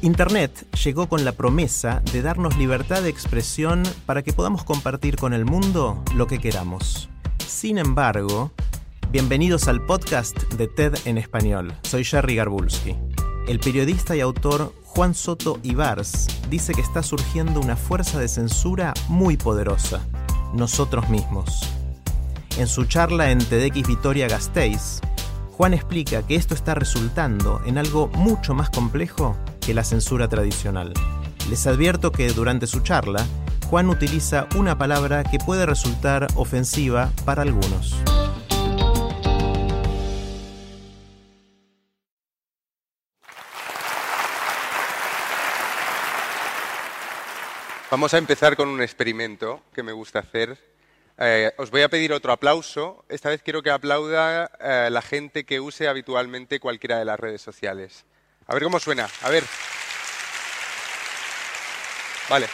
Internet llegó con la promesa de darnos libertad de expresión para que podamos compartir con el mundo lo que queramos. Sin embargo, bienvenidos al podcast de TED en español. Soy Jerry Garbulski. El periodista y autor Juan Soto Ibars dice que está surgiendo una fuerza de censura muy poderosa, nosotros mismos. En su charla en TEDx Vitoria Gasteiz, Juan explica que esto está resultando en algo mucho más complejo que la censura tradicional. Les advierto que durante su charla, Juan utiliza una palabra que puede resultar ofensiva para algunos. Vamos a empezar con un experimento que me gusta hacer. Eh, os voy a pedir otro aplauso. Esta vez quiero que aplauda eh, la gente que use habitualmente cualquiera de las redes sociales. A ver cómo suena. A ver. Vale.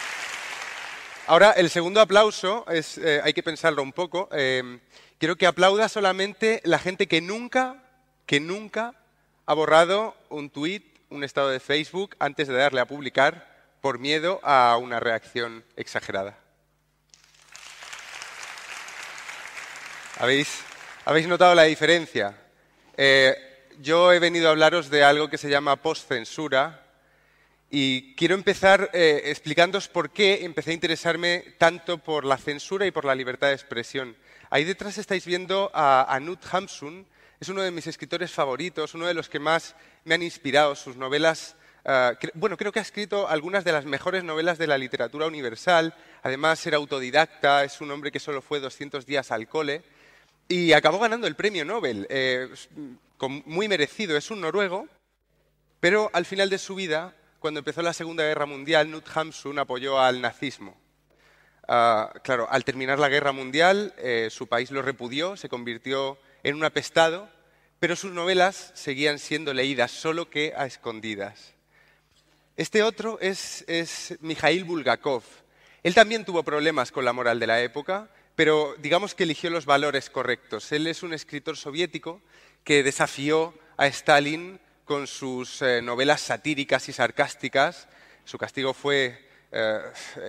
Ahora, el segundo aplauso es, eh, hay que pensarlo un poco. Eh, quiero que aplauda solamente la gente que nunca, que nunca ha borrado un tweet, un estado de Facebook antes de darle a publicar por miedo a una reacción exagerada. ¿Habéis, ¿habéis notado la diferencia? Eh, yo he venido a hablaros de algo que se llama postcensura y quiero empezar eh, explicándoos por qué empecé a interesarme tanto por la censura y por la libertad de expresión. Ahí detrás estáis viendo a, a Knut Hamsun, es uno de mis escritores favoritos, uno de los que más me han inspirado. Sus novelas, cre bueno, creo que ha escrito algunas de las mejores novelas de la literatura universal. Además, era autodidacta, es un hombre que solo fue 200 días al cole y acabó ganando el premio Nobel, eh, muy merecido. Es un noruego, pero al final de su vida, cuando empezó la Segunda Guerra Mundial, Knut Hamsun apoyó al nazismo. Uh, claro, al terminar la Guerra Mundial, eh, su país lo repudió, se convirtió en un apestado, pero sus novelas seguían siendo leídas, solo que a escondidas. Este otro es, es Mikhail Bulgakov. Él también tuvo problemas con la moral de la época, pero digamos que eligió los valores correctos. Él es un escritor soviético que desafió a Stalin con sus eh, novelas satíricas y sarcásticas. Su castigo fue eh,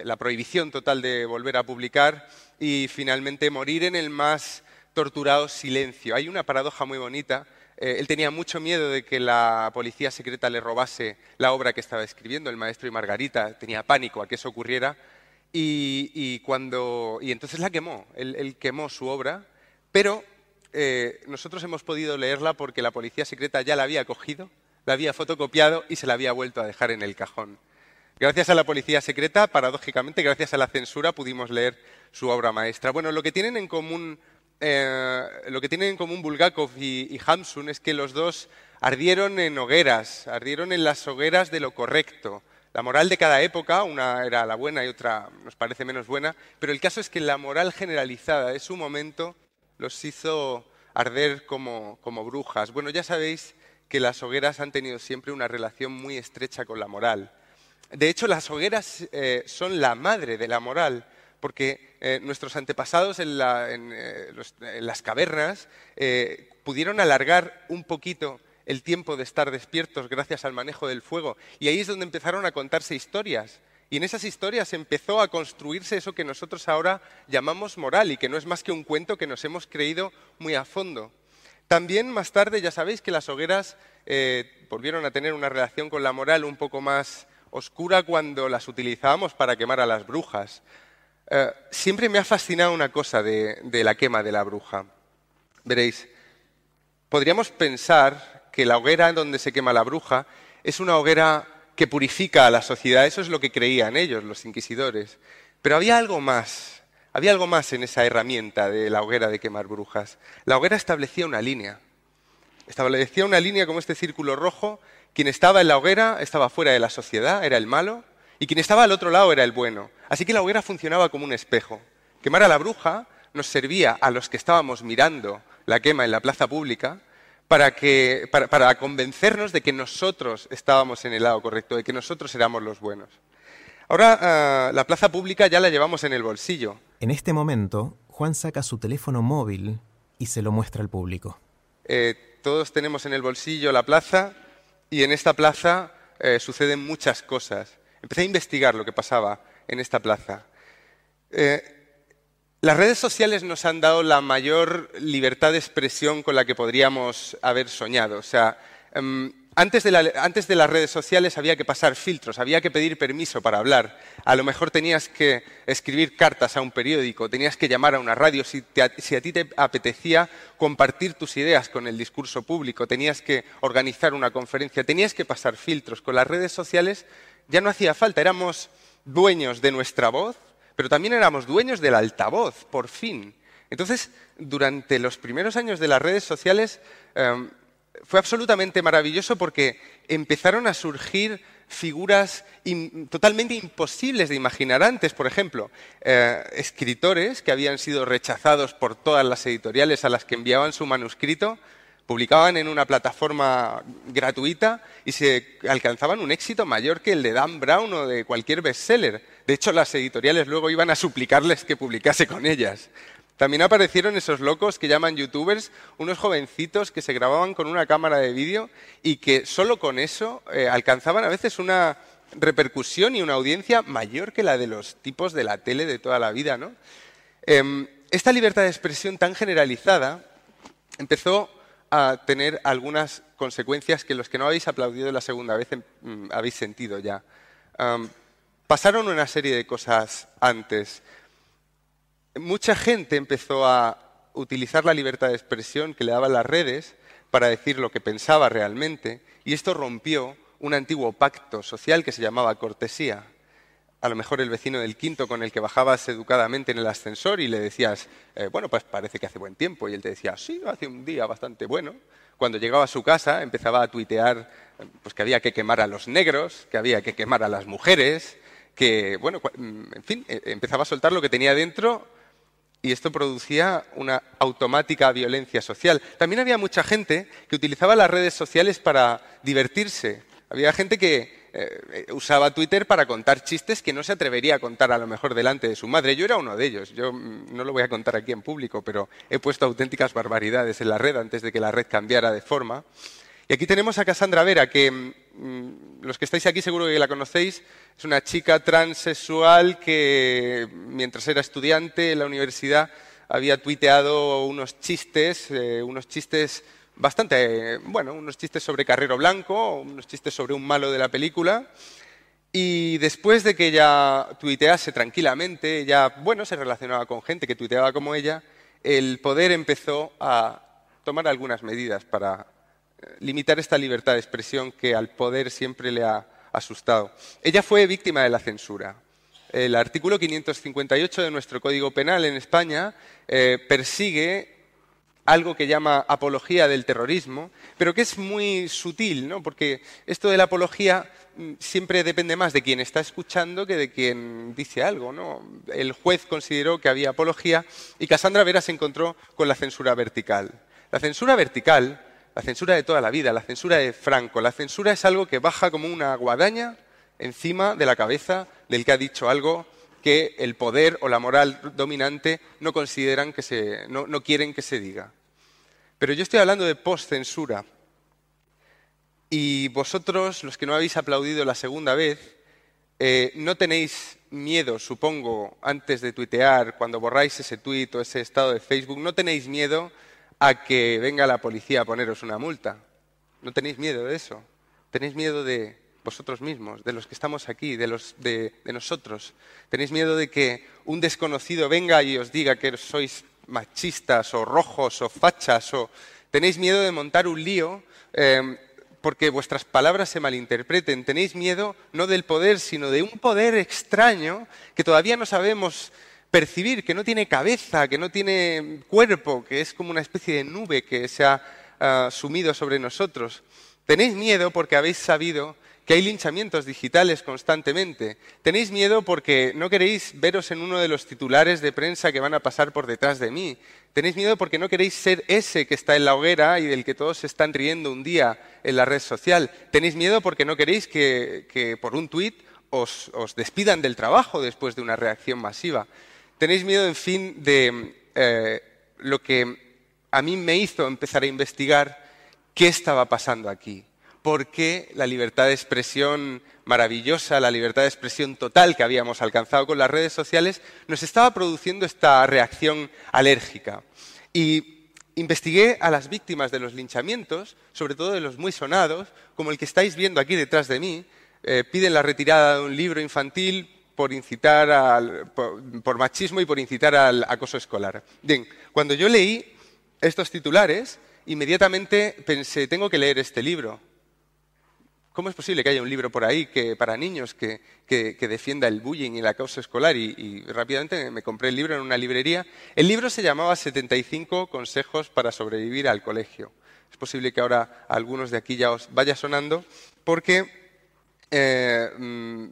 la prohibición total de volver a publicar y finalmente morir en el más torturado silencio. Hay una paradoja muy bonita. Eh, él tenía mucho miedo de que la policía secreta le robase la obra que estaba escribiendo, El Maestro y Margarita. Tenía pánico a que eso ocurriera y, cuando, y entonces la quemó, él, él quemó su obra, pero eh, nosotros hemos podido leerla porque la policía secreta ya la había cogido, la había fotocopiado y se la había vuelto a dejar en el cajón. Gracias a la policía secreta, paradójicamente, gracias a la censura, pudimos leer su obra maestra. Bueno, lo que tienen en común, eh, lo que tienen en común Bulgakov y, y Hamsun es que los dos ardieron en hogueras, ardieron en las hogueras de lo correcto, la moral de cada época, una era la buena y otra nos parece menos buena, pero el caso es que la moral generalizada de su momento los hizo arder como, como brujas. Bueno, ya sabéis que las hogueras han tenido siempre una relación muy estrecha con la moral. De hecho, las hogueras eh, son la madre de la moral, porque eh, nuestros antepasados en, eh, las cavernas pudieron alargar un poquito el tiempo de estar despiertos gracias al manejo del fuego. Y ahí es donde empezaron a contarse historias. Y en esas historias empezó a construirse eso que nosotros ahora llamamos moral y que no es más que un cuento que nos hemos creído muy a fondo. También más tarde ya sabéis que las hogueras eh, volvieron a tener una relación con la moral un poco más oscura cuando las utilizábamos para quemar a las brujas. Eh, siempre me ha fascinado una cosa de, de la quema de la bruja. Veréis, podríamos pensar que la hoguera donde se quema la bruja es una hoguera que purifica a la sociedad. Eso es lo que creían ellos, los inquisidores. Pero había algo más. Había algo más en esa herramienta de la hoguera de quemar brujas. La hoguera establecía una línea. Establecía una línea como este círculo rojo. Quien estaba en la hoguera estaba fuera de la sociedad, era el malo, y quien estaba al otro lado era el bueno. Así que la hoguera funcionaba como un espejo. Quemar a la bruja nos servía a los que estábamos mirando la quema en la plaza pública para, que, para, convencernos de que nosotros estábamos en el lado correcto, de que nosotros éramos los buenos. Ahora ah, la plaza pública ya la llevamos en el bolsillo. En este momento, Juan saca su teléfono móvil y se lo muestra al público. Eh, todos tenemos en el bolsillo la plaza y en esta plaza eh, suceden muchas cosas. Empecé a investigar lo que pasaba en esta plaza. Eh, las redes sociales nos han dado la mayor libertad de expresión con la que podríamos haber soñado. O sea, em, antes, de las redes sociales había que pasar filtros, había que pedir permiso para hablar. A lo mejor tenías que escribir cartas a un periódico, tenías que llamar a una radio si, si a ti te apetecía compartir tus ideas con el discurso público, tenías que organizar una conferencia, tenías que pasar filtros. Con las redes sociales ya no hacía falta, éramos dueños de nuestra voz pero también éramos dueños del altavoz, por fin. Entonces, durante los primeros años de las redes sociales em, fue absolutamente maravilloso porque empezaron a surgir figuras totalmente imposibles de imaginar antes. Por ejemplo, eh, escritores que habían sido rechazados por todas las editoriales a las que enviaban su manuscrito publicaban en una plataforma gratuita y se alcanzaban un éxito mayor que el de Dan Brown o de cualquier bestseller. De hecho, las editoriales luego iban a suplicarles que publicase con ellas. También aparecieron esos locos que llaman youtubers, unos jovencitos que se grababan con una cámara de vídeo y que solo con eso eh, alcanzaban a veces una repercusión y una audiencia mayor que la de los tipos de la tele de toda la vida. ¿no? Em, esta libertad de expresión tan generalizada empezó a tener algunas consecuencias que los que no habéis aplaudido la segunda vez mm, habéis sentido ya. pasaron una serie de cosas antes. Mucha gente empezó a utilizar la libertad de expresión que le daban las redes para decir lo que pensaba realmente y esto rompió un antiguo pacto social que se llamaba cortesía a lo mejor el vecino del quinto con el que bajabas educadamente en el ascensor y le decías, eh, bueno, pues parece que hace buen tiempo. Y él te decía, sí, hace un día bastante bueno. Cuando llegaba a su casa empezaba a tuitear pues, que había que quemar a los negros, que había que quemar a las mujeres, que, bueno, mm, en fin, e, empezaba a soltar lo que tenía dentro y esto producía una automática violencia social. También había mucha gente que utilizaba las redes sociales para divertirse. Había gente que eh, usaba Twitter para contar chistes que no se atrevería a contar a lo mejor delante de su madre. Yo era uno de ellos. Yo mm, no lo voy a contar aquí en público, pero he puesto auténticas barbaridades en la red antes de que la red cambiara de forma. Y aquí tenemos a Cassandra Vera, que mm, los que estáis aquí seguro que la conocéis. Es una chica transexual que mientras era estudiante en la universidad había tuiteado unos chistes, eh, unos chistes bastante, bueno, unos chistes sobre Carrero Blanco, unos chistes sobre un malo de la película. Y después de que ella tuitease tranquilamente, ella, bueno, se relacionaba con gente que tuiteaba como ella, el poder empezó a tomar algunas medidas para eh, limitar esta libertad de expresión que al poder siempre le ha asustado. Ella fue víctima de la censura. El artículo 558 de nuestro Código Penal en España eh, persigue algo que llama apología del terrorismo, pero que es muy sutil, ¿no? porque esto de la apología mm, siempre depende más de quien está escuchando que de quien dice algo. El juez consideró que había apología y Cassandra Vera se encontró con la censura vertical. La censura vertical, la censura de toda la vida, la censura de Franco, la censura es algo que baja como una guadaña encima de la cabeza del que ha dicho algo que el poder o la moral dominante no consideran que se, no, no quieren que se diga. Pero yo estoy hablando de post-censura. Y vosotros, los que no habéis aplaudido la segunda vez, Eh, no tenéis miedo, supongo, antes de tuitear, cuando borráis ese tuit o ese estado de Facebook, no tenéis miedo a que venga la policía a poneros una multa. No tenéis miedo de eso. Tenéis miedo de vosotros mismos, de los que estamos aquí, de, los, de, nosotros. Tenéis miedo de que un desconocido venga y os diga que sois machistas o rojos o fachas o tenéis miedo de montar un lío eh, porque vuestras palabras se malinterpreten. Tenéis miedo no del poder, sino de un poder extraño que todavía no sabemos percibir, que no tiene cabeza, que no tiene cuerpo, que es como una especie de nube que se ha ah, sumido sobre nosotros. Tenéis miedo porque habéis sabido que hay linchamientos digitales constantemente. Tenéis miedo porque no queréis veros en uno de los titulares de prensa que van a pasar por detrás de mí. Tenéis miedo porque no queréis ser ese que está en la hoguera y del que todos se están riendo un día en la red social. Tenéis miedo porque no queréis que, por un tuit os, despidan del trabajo después de una reacción masiva. Tenéis miedo, en fin, de eh, lo que a mí me hizo empezar a investigar qué estaba pasando aquí por qué la libertad de expresión maravillosa, la libertad de expresión total que habíamos alcanzado con las redes sociales, nos estaba produciendo esta reacción alérgica. Y investigué a las víctimas de los linchamientos, sobre todo de los muy sonados, como el que estáis viendo aquí detrás de mí. Eh, piden la retirada de un libro infantil por incitar al, por machismo y por incitar al acoso escolar. Bien, cuando yo leí estos titulares, inmediatamente pensé, tengo que leer este libro. ¿Cómo es posible que haya un libro por ahí que, para niños que, defienda el bullying y el acoso escolar? Y, rápidamente me compré el libro en una librería. El libro se llamaba 75 consejos para sobrevivir al colegio. Es posible que ahora algunos de aquí ya os vaya sonando porque eh, mm,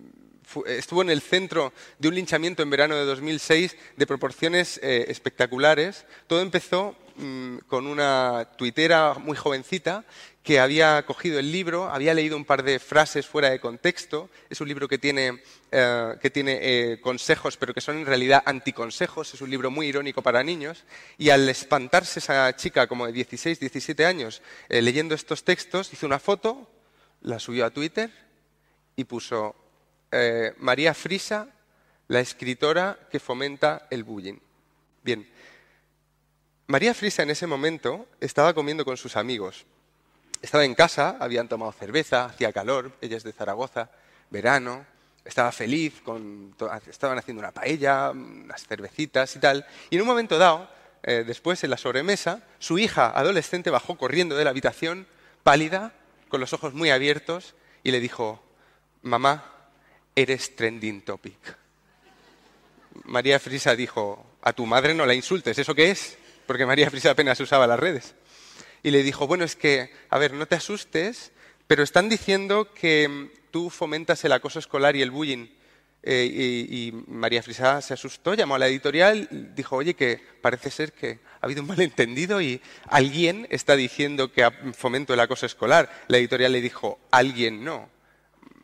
estuvo en el centro de un linchamiento en verano de 2006 de proporciones eh, espectaculares. Todo empezó mm, con una tuitera muy jovencita que había cogido el libro, había leído un par de frases fuera de contexto. Es un libro que tiene, eh, eh, consejos, pero que son en realidad anticonsejos. Es un libro muy irónico para niños. Y al espantarse esa chica, como de 16, 17 años, eh, leyendo estos textos, hizo una foto, la subió a Twitter y puso María Frisa, la escritora que fomenta el bullying. Bien. María Frisa en ese momento estaba comiendo con sus amigos estaba en casa, habían tomado cerveza, hacía calor, ella es de Zaragoza, verano, estaba feliz, estaban haciendo una paella, unas cervecitas y tal. Y en un momento dado, eh, después en la sobremesa, su hija adolescente bajó corriendo de la habitación, pálida, con los ojos muy abiertos, y le dijo, mamá, eres trending topic. María Frisa dijo, a tu madre no la insultes, ¿eso qué es? Porque María Frisa apenas usaba las redes y le dijo, bueno, es que, a ver, no te asustes, pero están diciendo que mm, tú fomentas el acoso escolar y el bullying. Eh, y, María Frisa se asustó, llamó a la editorial, dijo, oye, que parece ser que ha habido un malentendido y alguien está diciendo que fomento el acoso escolar. La editorial le dijo, alguien no.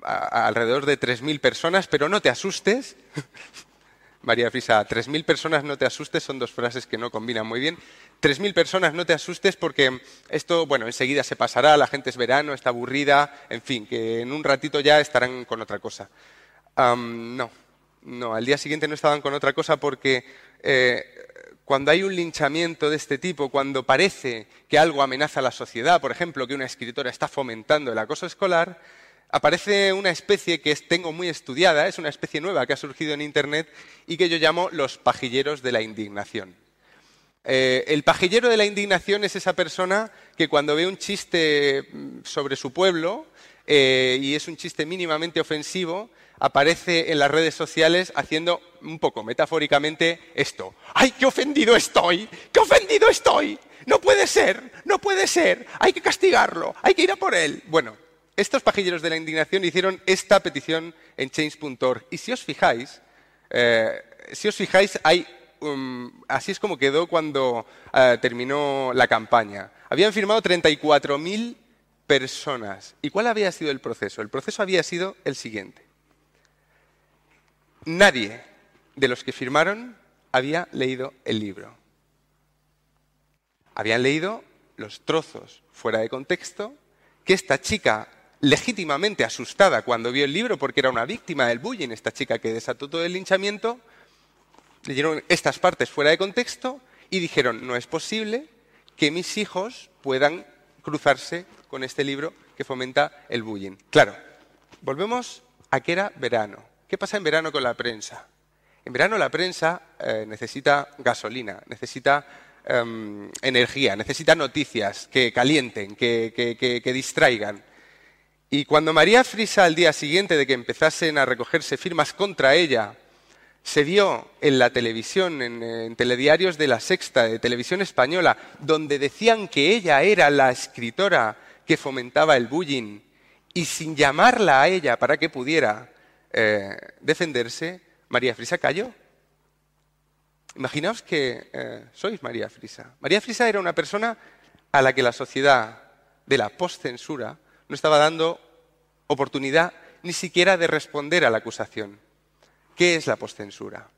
alrededor de 3.000 personas, pero no te asustes. María Frisa, 3.000 personas no te asustes son dos frases que no combinan muy bien. 3.000 personas, no te asustes porque esto, bueno, enseguida se pasará, la gente es verano, está aburrida, en fin, que en un ratito ya estarán con otra cosa. no, no, al día siguiente no estaban con otra cosa porque eh, cuando hay un linchamiento de este tipo, cuando parece que algo amenaza a la sociedad, por ejemplo, que una escritora está fomentando el acoso escolar, aparece una especie que tengo muy estudiada, es una especie nueva que ha surgido en Internet y que yo llamo los pajilleros de la indignación. Eh, el pajillero de la indignación es esa persona que cuando ve un chiste mm, sobre su pueblo eh, y es un chiste mínimamente ofensivo, aparece en las redes sociales haciendo un poco metafóricamente esto. ¡Ay, qué ofendido estoy! ¡Qué ofendido estoy! No puede ser, no puede ser, hay que castigarlo, hay que ir a por él. Bueno, estos pajilleros de la indignación hicieron esta petición en change.org y si os fijáis, eh, si os fijáis, hay Um, así es como quedó cuando eh, terminó la campaña. Habían firmado 34.000 personas. ¿Y cuál había sido el proceso? El proceso había sido el siguiente. Nadie de los que firmaron había leído el libro. Habían leído los trozos fuera de contexto que esta chica legítimamente asustada cuando vio el libro porque era una víctima del bullying, esta chica que desató todo el linchamiento, leyeron estas partes fuera de contexto y dijeron, no es posible que mis hijos puedan cruzarse con este libro que fomenta el bullying. Claro, volvemos a que era verano. ¿Qué pasa en verano con la prensa? En verano la prensa eh, necesita gasolina, necesita em, energía, necesita noticias que calienten, que, que distraigan. Y cuando María Frisa, al día siguiente de que empezasen a recogerse firmas contra ella, se vio en la televisión, en, telediarios de la Sexta, de televisión española, donde decían que ella era la escritora que fomentaba el bullying, y sin llamarla a ella para que pudiera eh, defenderse, María Frisa cayó. Imaginaos que eh, sois María Frisa. María Frisa era una persona a la que la sociedad de la postcensura no estaba dando oportunidad ni siquiera de responder a la acusación. ¿Qué es la postcensura?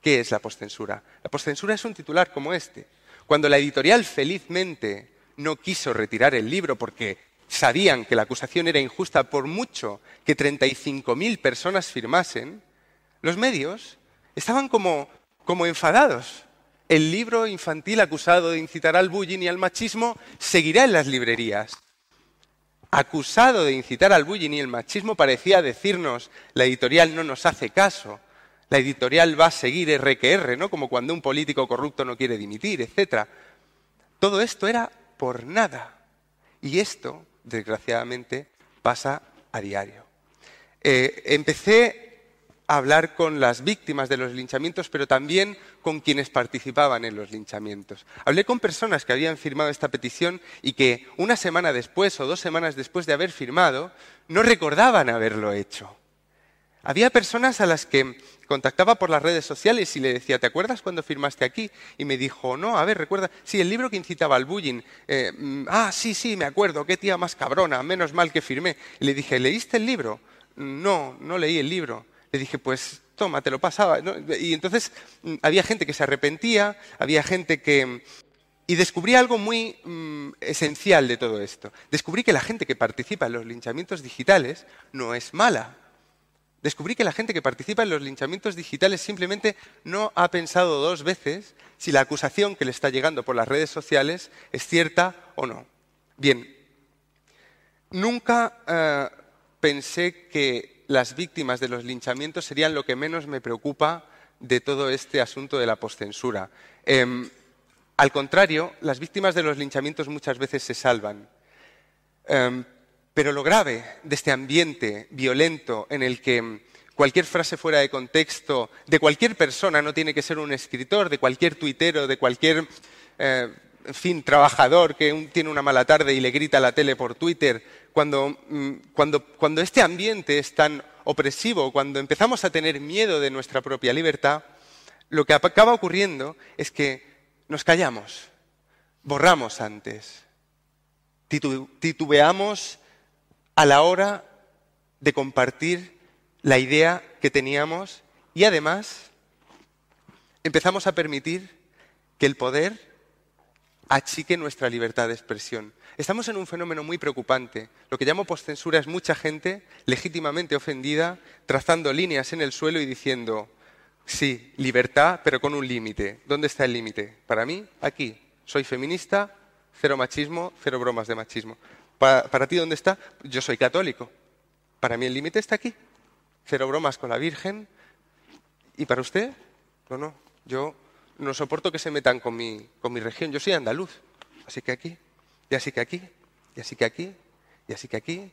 ¿Qué es la postcensura? La postcensura es un titular como este. Cuando la editorial felizmente no quiso retirar el libro porque sabían que la acusación era injusta por mucho que 35.000 personas firmasen, los medios estaban como, como enfadados. El libro infantil acusado de incitar al bullying y al machismo seguirá en las librerías acusado de incitar al bullying y el machismo, parecía decirnos, la editorial no nos hace caso, la editorial va a seguir RQR, ¿no? Como cuando un político corrupto no quiere dimitir, etc. Todo esto era por nada. Y esto, desgraciadamente, pasa a diario. Eh, empecé hablar con las víctimas de los linchamientos, pero también con quienes participaban en los linchamientos. Hablé con personas que habían firmado esta petición y que una semana después o dos semanas después de haber firmado no recordaban haberlo hecho. Había personas a las que contactaba por las redes sociales y le decía, ¿te acuerdas cuando firmaste aquí? Y me dijo, no, a ver, recuerda, sí, el libro que incitaba al bullying. Eh, mm, ah, sí, sí, me acuerdo, qué tía más cabrona, menos mal que firmé. Le dije, ¿leíste el libro? No, no leí el libro le dije, pues toma, te lo pasaba. Y entonces mm, había gente que se arrepentía, había gente que... Y descubrí algo muy mm, esencial de todo esto. Descubrí que la gente que participa en los linchamientos digitales no es mala. Descubrí que la gente que participa en los linchamientos digitales simplemente no ha pensado dos veces si la acusación que le está llegando por las redes sociales es cierta o no. Bien, nunca eh, pensé que las víctimas de los linchamientos serían lo que menos me preocupa de todo este asunto de la postcensura. Em, al contrario, las víctimas de los linchamientos muchas veces se salvan. Em, pero lo grave de este ambiente violento en el que cualquier frase fuera de contexto de cualquier persona, no tiene que ser un escritor, de cualquier tuitero, de cualquier, eh, en fin, trabajador que tiene una mala tarde y le grita a la tele por Twitter, Mm, cuando, este ambiente es tan opresivo, cuando empezamos a tener miedo de nuestra propia libertad, lo que acaba ocurriendo es que nos callamos, borramos antes, titubeamos a la hora de compartir la idea que teníamos y además empezamos a permitir que el poder achique nuestra libertad de expresión. Estamos en un fenómeno muy preocupante. Lo que llamo postcensura es mucha gente legítimamente ofendida, trazando líneas en el suelo y diciendo, sí, libertad, pero con un límite. ¿Dónde está el límite? Para mí, aquí. Soy feminista, cero machismo, cero bromas de machismo. Para, ti, ¿dónde está? Yo soy católico. Para mí el límite está aquí. Cero bromas con la Virgen. ¿Y para usted? No, no. Yo no soporto que se metan con mi, con mi región. Yo soy andaluz, así que aquí, y así que aquí, y así que aquí, y así que aquí.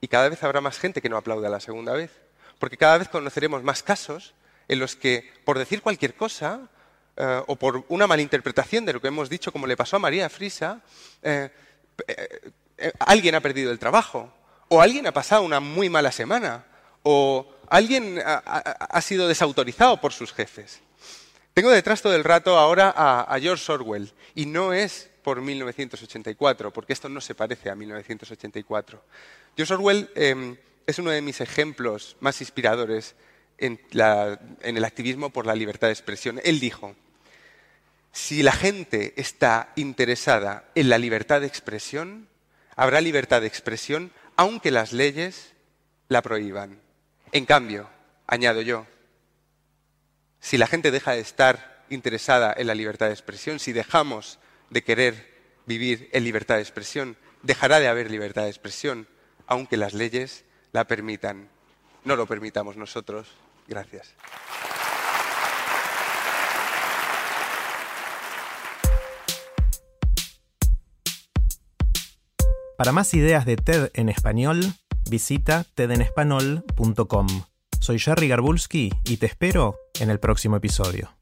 Y cada vez habrá más gente que no aplauda la segunda vez. Porque cada vez conoceremos más casos en los que, por decir cualquier cosa, eh, o por una malinterpretación de lo que hemos dicho, como le pasó a María Frisa, eh, eh, alguien ha perdido el trabajo, o alguien ha pasado una muy mala semana, o alguien ha sido desautorizado por sus jefes. Tengo detrás todo el rato ahora a, George Orwell, y no es por 1984, porque esto no se parece a 1984. George Orwell em, es uno de mis ejemplos más inspiradores en, el activismo por la libertad de expresión. Él dijo, si la gente está interesada en la libertad de expresión, habrá libertad de expresión aunque las leyes la prohíban. En cambio, añado yo, si la gente deja de estar interesada en la libertad de expresión, si dejamos de querer vivir en libertad de expresión, dejará de haber libertad de expresión, aunque las leyes la permitan. No lo permitamos nosotros. Gracias. Para más ideas de TED en español, visita tedenespanol.com. Soy Jerry Garbulski y te espero en el próximo episodio.